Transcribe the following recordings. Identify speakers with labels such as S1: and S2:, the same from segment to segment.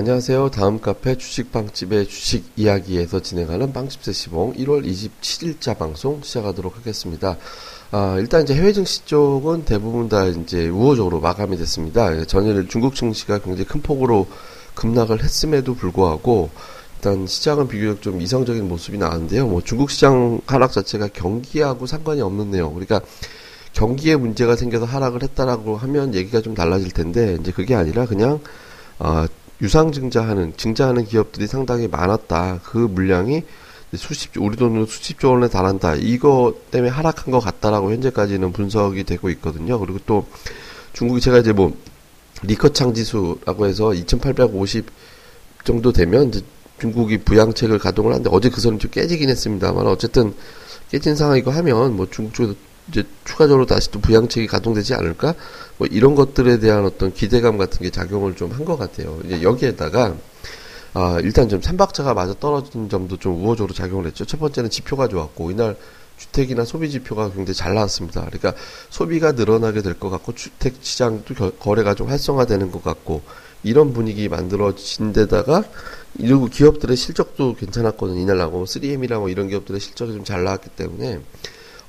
S1: 예, 안녕하세요. 다음 카페 주식빵집의 주식 이야기에서 진행하는 빵집 세 시봉 1월 27일자 방송 시작하도록 하겠습니다. 아, 일단 이제 해외 증시 쪽은 대부분 다 이제 우호적으로 마감이 됐습니다. 전일 중국 증시가 굉장히 큰 폭으로 급락을 했음에도 불구하고 일단 시장은 비교적 좀 이성적인 모습이 나왔는데요. 뭐 중국 시장 하락 자체가 경기하고 상관이 없는 내용. 그러니까 경기에 문제가 생겨서 하락을 했다라고 하면 얘기가 좀 달라질 텐데 이제 그게 아니라 그냥 어, 유상 증자하는 증자하는 기업들이 상당히 많았다. 그 물량이 수십 우리 돈으로 수십조 원에 달한다. 이거 때문에 하락한 것 같다라고 현재까지는 분석이 되고 있거든요. 그리고 또 중국이 제가 이제 뭐 리커창 지수라고 해서 2,850 정도 되면 이제 중국이 부양책을 가동을 하는데 어제 그 선이 좀 깨지긴 했습니다만 어쨌든 깨진 상황이고 하면 뭐 중국 쪽에서 이제 추가적으로 다시 또 부양책이 가동되지 않을까? 뭐 이런 것들에 대한 어떤 기대감 같은 게 작용을 좀 한 것 같아요. 이제 여기에다가 아, 일단 좀 삼박자가 맞아 떨어진 점도 좀 우호적으로 작용을 했죠. 첫 번째는 지표가 좋았고 이날 주택이나 소비 지표가 굉장히 잘 나왔습니다. 그러니까 소비가 늘어나게 될 것 같고 주택 시장도 겨, 거래가 좀 활성화되는 것 같고 이런 분위기 만들어진 데다가 이러고 기업들의 실적도 괜찮았거든요. 이날 나고 3M이랑 뭐 이런 기업들의 실적이 좀 잘 나왔기 때문에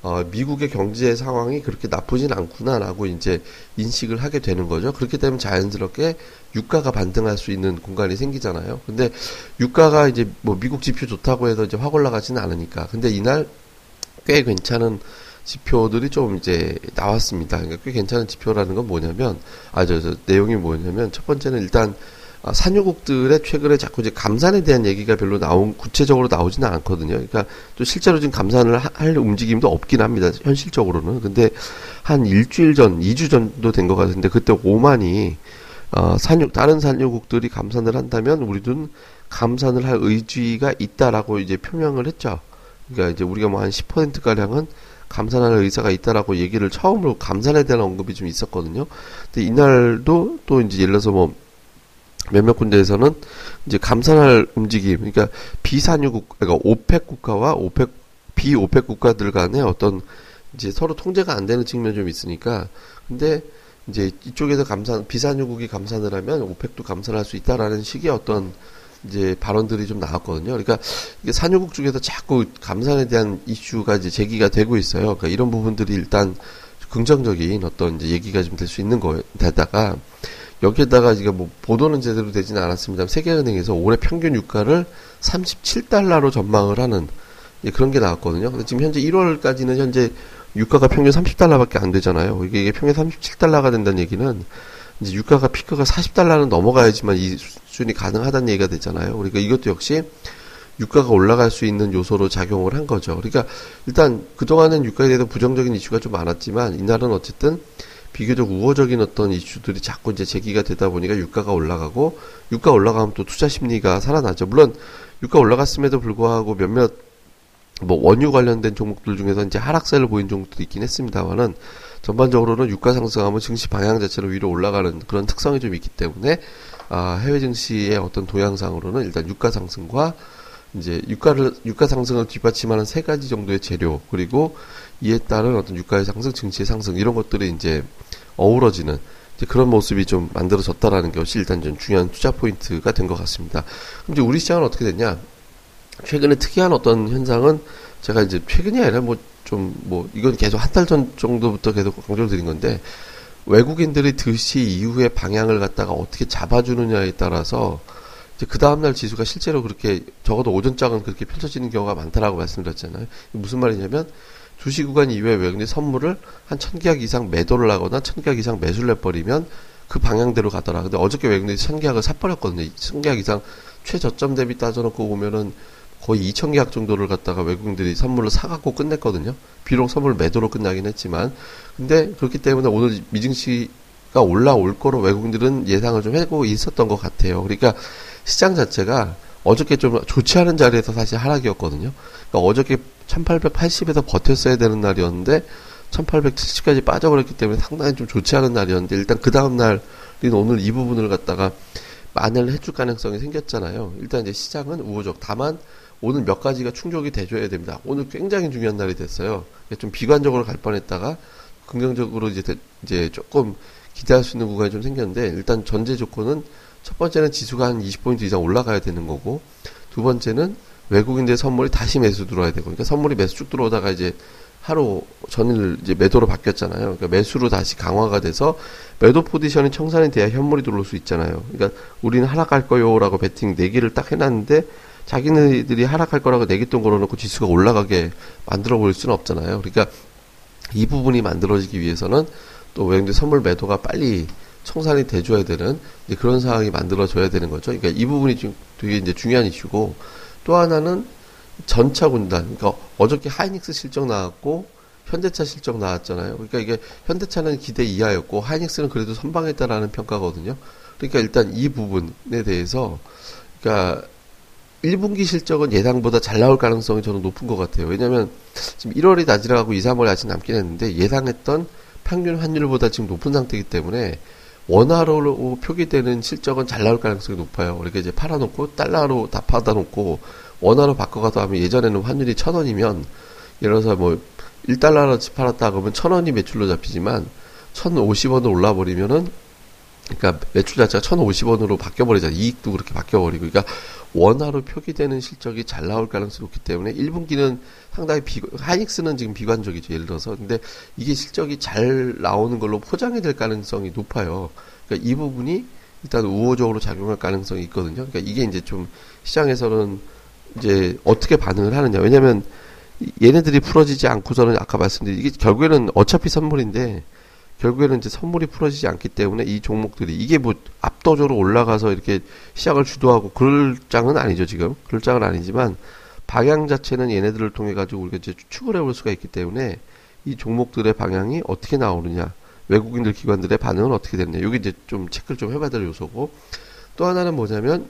S1: 어, 미국의 경제 상황이 그렇게 나쁘진 않구나라고 이제 인식을 하게 되는 거죠. 그렇게 되면 자연스럽게 유가가 반등할 수 있는 공간이 생기잖아요. 근데 유가가 이제 뭐 미국 지표 좋다고 해서 이제 확 올라가지는 않으니까. 근데 이날 꽤 괜찮은 지표들이 좀 이제 나왔습니다. 그러니까 꽤 괜찮은 지표라는 건 뭐냐면, 아, 저, 저, 내용이 뭐냐면, 첫 번째는 일단 아, 산유국들의 최근에 자꾸 이제 감산에 대한 얘기가 별로 나온 구체적으로 나오지는 않거든요. 그러니까 또 실제로 지금 감산을 하, 할 움직임도 없긴 합니다. 현실적으로는. 근데 한 일주일 전, 2주 정도 된 것 같은데 그때 오만이 어, 산유 다른 산유국들이 감산을 한다면 우리도 감산을 할 의지가 있다라고 이제 표명을 했죠. 그러니까 이제 우리가 뭐 한 10% 가량은 감산할 의사가 있다라고 얘기를 처음으로 감산에 대한 언급이 좀 있었거든요. 근데 이날도 또 이제 예를 들어서 뭐 몇몇 군데에서는 이제 감산할 움직임, 그러니까 비산유국, 그러니까 오펙 국가와 오펙 비오펙 국가들 간의 어떤 이제 서로 통제가 안 되는 측면이 좀 있으니까, 근데 이제 이쪽에서 감산 비산유국이 감산을 하면 오펙도 감산할 수 있다라는 식의 어떤 이제 발언들이 좀 나왔거든요. 그러니까 이게 산유국 쪽에서 자꾸 감산에 대한 이슈가 이제 제기가 되고 있어요. 그러니까 이런 부분들이 일단 긍정적인 어떤 이제 얘기가 좀 될 수 있는 거에다가 여기에다가 지금 뭐 보도는 제대로 되지는 않았습니다. 세계은행에서 올해 평균 유가를 37달러로 전망을 하는 그런 게 나왔거든요. 근데 지금 현재 1월까지는 현재 유가가 평균 30달러밖에 안 되잖아요. 이게, 이게 평균 37달러가 된다는 얘기는 이제 유가가 피크가 40달러는 넘어가야지만 이 수준이 가능하다는 얘기가 되잖아요. 그러니까 이것도 역시 유가가 올라갈 수 있는 요소로 작용을 한 거죠. 그러니까 일단 그동안은 유가에 대해서 부정적인 이슈가 좀 많았지만 이날은 어쨌든 비교적 우호적인 어떤 이슈들이 자꾸 이제 제기가 되다 보니까 유가가 올라가고 유가 올라가면 또 투자 심리가 살아나죠. 물론 유가 올라갔음에도 불구하고 몇몇 뭐 원유 관련된 종목들 중에서 이제 하락세를 보인 종목들이 있긴 했습니다만은 전반적으로는 유가 상승하면 증시 방향 자체로 위로 올라가는 그런 특성이 좀 있기 때문에 아, 해외 증시의 어떤 도양상으로는 일단 유가 상승과 이제 유가를 유가 상승을 뒷받침하는 세 가지 정도의 재료 그리고 이에 따른 어떤 유가의 상승, 증시의 상승 이런 것들이 이제 어우러지는 이제 그런 모습이 좀 만들어졌다라는 것이 일단 좀 중요한 투자 포인트가 된 것 같습니다. 그럼 이제 우리 시장은 어떻게 됐냐? 최근에 특이한 어떤 현상은 제가 이제 최근이 아니라 뭐 좀뭐 뭐 이건 계속 한 달 전 정도부터 계속 강조를 드린 건데 외국인들이 드시 이후의 방향을 갖다가 어떻게 잡아주느냐에 따라서 그 다음날 지수가 실제로 그렇게 적어도 오전장은 그렇게 펼쳐지는 경우가 많다라고 말씀드렸잖아요. 무슨 말이냐면 주시 구간 이외에 외국인 선물을 한 천 계약 이상 매도를 하거나 천 계약 이상 매수를 해버리면 그 방향대로 가더라. 근데 어저께 외국인들이 천 계약을 사버렸거든요. 천 계약 이상 최저점 대비 따져놓고 보면은 거의 2천 계약 정도를 갖다가 외국인들이 선물을 사갖고 끝냈거든요. 비록 선물 매도로 끝나긴 했지만. 근데 그렇기 때문에 오늘 미증시가 올라올 거로 외국인들은 예상을 좀 하고 있었던 것 같아요. 그러니까 시장 자체가 어저께 좀 좋지 않은 자리에서 사실 하락이었거든요. 그러니까 어저께 1880에서 버텼어야 되는 날이었는데 1870까지 빠져버렸기 때문에 상당히 좀 좋지 않은 날이었는데 일단 그 다음 날인 오늘 이 부분을 갖다가 만회를 해줄 가능성이 생겼잖아요. 일단 이제 시장은 우호적. 다만 오늘 몇 가지가 충족이 돼줘야 됩니다. 오늘 굉장히 중요한 날이 됐어요. 좀 비관적으로 갈 뻔했다가 긍정적으로 이제 이제 조금 기대할 수 있는 구간이 좀 생겼는데 일단 전제 조건은 첫 번째는 지수가 한 20포인트 이상 올라가야 되는 거고, 두 번째는 외국인들 선물이 다시 매수 들어와야 되고, 그러니까 선물이 매수 쭉 들어오다가 이제 하루 전일 이제 매도로 바뀌었잖아요. 그러니까 매수로 다시 강화가 돼서 매도 포지션이 청산이 돼야 현물이 들어올 수 있잖아요. 그러니까 우리는 하락할 거요라고 베팅 4개를 딱 해놨는데 자기네들이 하락할 거라고 내기돈 걸어놓고 지수가 올라가게 만들어 버릴 수는 없잖아요. 그러니까 이 부분이 만들어지기 위해서는 또 외국인 선물 매도가 빨리 청산이 돼줘야 되는 그런 상황이 만들어져야 되는 거죠. 그러니까 이 부분이 좀 되게 이제 중요한 이슈고 또 하나는 전차 군단. 그러니까 어저께 하이닉스 실적 나왔고 현대차 실적 나왔잖아요. 그러니까 이게 현대차는 기대 이하였고 하이닉스는 그래도 선방했다라는 평가거든요. 그러니까 일단 이 부분에 대해서 그러니까 1분기 실적은 예상보다 잘 나올 가능성이 저는 높은 것 같아요. 왜냐하면 지금 1월이 다 지나가고 2, 3월이 아직 남긴 했는데 예상했던 평균 환율보다 지금 높은 상태이기 때문에 원화로 표기되는 실적은 잘 나올 가능성이 높아요. 그러니까 이제 팔아놓고 달러로 다 받아놓고 원화로 바꿔가서 하면 예전에는 환율이 천 원이면 예를 들어서 뭐 1달러로 팔았다 그러면 천 원이 매출로 잡히지만 천 오십 원으로 올라 버리면은 그러니까 매출 자체가 천오십 원으로 바뀌어버리잖아요. 이익도 그렇게 바뀌어버리고. 그러니까 원화로 표기되는 실적이 잘 나올 가능성이 높기 때문에 1분기는 상당히 비, 하이닉스는 지금 비관적이죠. 예를 들어서. 근데 이게 실적이 잘 나오는 걸로 포장이 될 가능성이 높아요. 그러니까 이 부분이 일단 우호적으로 작용할 가능성이 있거든요. 그러니까 이게 이제 좀 시장에서는 이제 어떻게 반응을 하느냐. 왜냐면 얘네들이 풀어지지 않고서는 아까 말씀드린 이게 결국에는 어차피 선물인데 결국에는 이제 선물이 풀어지지 않기 때문에 이 종목들이 이게 뭐 압도적으로 올라가서 이렇게 시작을 주도하고 그럴 장은 아니죠 지금. 그럴 장은 아니지만 방향 자체는 얘네들을 통해 가지고 우리가 이제 추측을 해볼 수가 있기 때문에 이 종목들의 방향이 어떻게 나오느냐 외국인들 기관들의 반응은 어떻게 됐냐 이게 이제 좀 체크를 좀 해봐야 될 요소고. 또 하나는 뭐냐면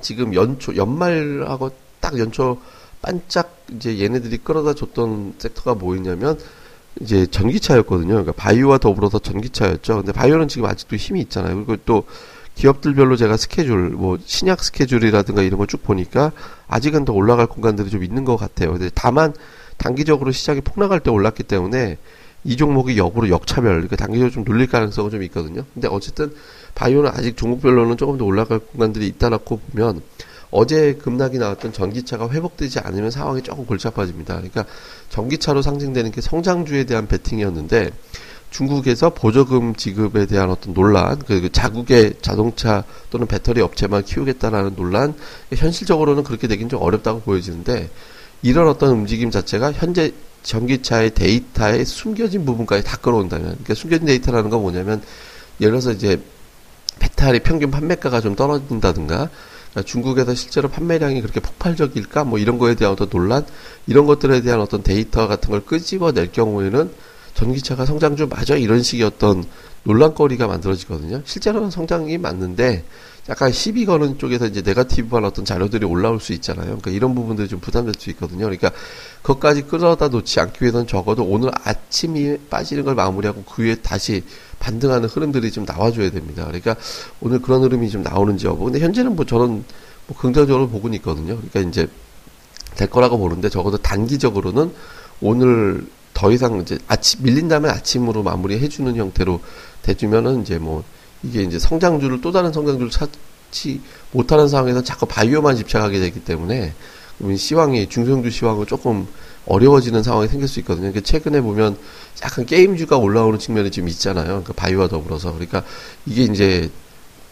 S1: 지금 연초 연말하고 딱 연초 반짝 이제 얘네들이 끌어다 줬던 섹터가 뭐였냐면 이제 전기차였거든요. 그러니까 바이오와 더불어서 전기차였죠. 근데 바이오는 지금 아직도 힘이 있잖아요. 그리고 또 기업들별로 제가 스케줄, 뭐 신약 스케줄이라든가 이런 걸 쭉 보니까 아직은 더 올라갈 공간들이 좀 있는 것 같아요. 근데 다만 단기적으로 시장이 폭락할 때 올랐기 때문에 이 종목이 역으로 역차별, 그러니까 단기적으로 좀 눌릴 가능성은 좀 있거든요. 근데 어쨌든 바이오는 아직 종목별로는 조금 더 올라갈 공간들이 있다 놓고 보면 어제 급락이 나왔던 전기차가 회복되지 않으면 상황이 조금 골치 아파집니다. 그러니까 전기차로 상징되는 게 성장주에 대한 베팅이었는데 중국에서 보조금 지급에 대한 어떤 논란, 그, 그 자국의 자동차 또는 배터리 업체만 키우겠다라는 논란, 현실적으로는 그렇게 되긴 좀 어렵다고 보여지는데 이런 어떤 움직임 자체가 현재 전기차의 데이터에 숨겨진 부분까지 다 끌어온다면, 그러니까 숨겨진 데이터라는 건 뭐냐면 예를 들어서 이제 배터리 평균 판매가가 좀 떨어진다든가 그러니까 중국에서 실제로 판매량이 그렇게 폭발적일까? 뭐 이런 거에 대한 어떤 논란, 이런 것들에 대한 어떤 데이터 같은 걸 끄집어낼 경우에는 전기차가 성장주 맞아 이런 식의 어떤 논란거리가 만들어지거든요. 실제로는 성장이 맞는데 약간 시비 거는 쪽에서 이제 네가티브한 어떤 자료들이 올라올 수 있잖아요. 그러니까 이런 부분들이 좀 부담될 수 있거든요. 그러니까 그것까지 끌어다 놓지 않기 위해서는 적어도 오늘 아침이 빠지는 걸 마무리하고 그 위에 다시 반등하는 흐름들이 좀 나와줘야 됩니다. 그러니까 오늘 그런 흐름이 좀 나오는지 여부. 근데 현재는 뭐 저는 뭐 긍정적으로 보고 있거든요. 그러니까 이제 될 거라고 보는데 적어도 단기적으로는 오늘 더 이상 이제 아침 밀린다면 아침으로 마무리해 주는 형태로 돼주면은 이제 뭐 이게 이제 성장주를 또 다른 성장주를 찾지 못하는 상황에서 자꾸 바이오만 집착하게 되기 때문에 시황이 중성주 시황은 조금 어려워지는 상황이 생길 수 있거든요. 그러니까 최근에 보면 약간 게임주가 올라오는 측면이 좀 있잖아요. 그러니까 바이오와 더불어서 그러니까 이게 이제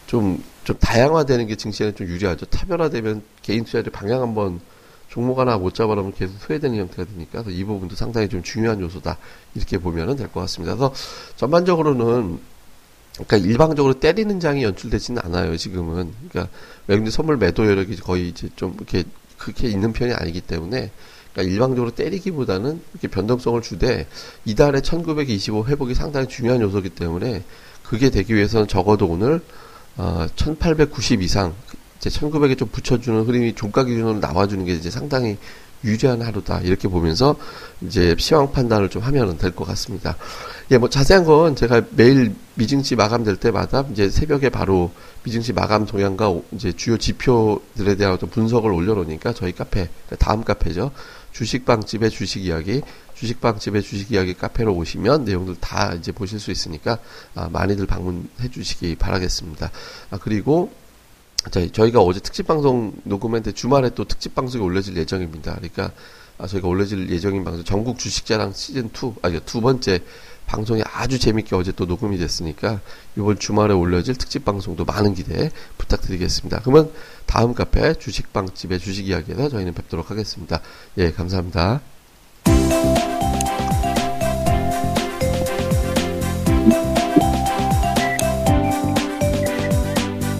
S1: 좀좀 다양화되는 게 증시에는 좀 유리하죠. 차별화되면 개인 투자를 방향 한번 종목 하나 못 잡아놓으면 계속 소외되는 형태가 되니까 이 부분도 상당히 좀 중요한 요소다 이렇게 보면은 될 것 같습니다. 그래서 전반적으로는 그러니까 일방적으로 때리는 장이 연출되지는 않아요, 지금은. 그러니까 외국인 선물 매도 여력이 거의 이제 좀 이렇게 그렇게 있는 편이 아니기 때문에 그러니까 일방적으로 때리기보다는 이렇게 변동성을 주되 이달에 1925 회복이 상당히 중요한 요소이기 때문에 그게 되기 위해서는 적어도 오늘 어, 1890 이상 이제 1900에 좀 붙여주는 흐름이 종가 기준으로 나와주는 게 이제 상당히 유리한 하루다 이렇게 보면서 이제 시황 판단을 좀 하면 될것 같습니다. 예, 뭐 자세한 건 제가 매일 미증시 마감될 때마다 이제 새벽에 바로 미증시 마감 동향과 이제 주요 지표들에 대한 어떤 분석을 올려놓으니까 저희 카페 다음 카페죠 주식방집의 주식 이야기 주식방집의 주식 이야기 카페로 오시면 내용들 다 이제 보실 수 있으니까 아, 많이들 방문해 주시기 바라겠습니다. 아, 그리고 저희가 어제 특집 방송 녹음했는데 주말에 또 특집 방송이 올려질 예정입니다. 그러니까 아, 저희가 올려질 예정인 방송 전국 주식자랑 시즌 2, 아니 두 번째 방송이 아주 재밌게 어제 또 녹음이 됐으니까 이번 주말에 올려질 특집 방송도 많은 기대 부탁드리겠습니다. 그러면 다음 카페 주식방집의 주식 이야기에서 저희는 뵙도록 하겠습니다. 예, 감사합니다.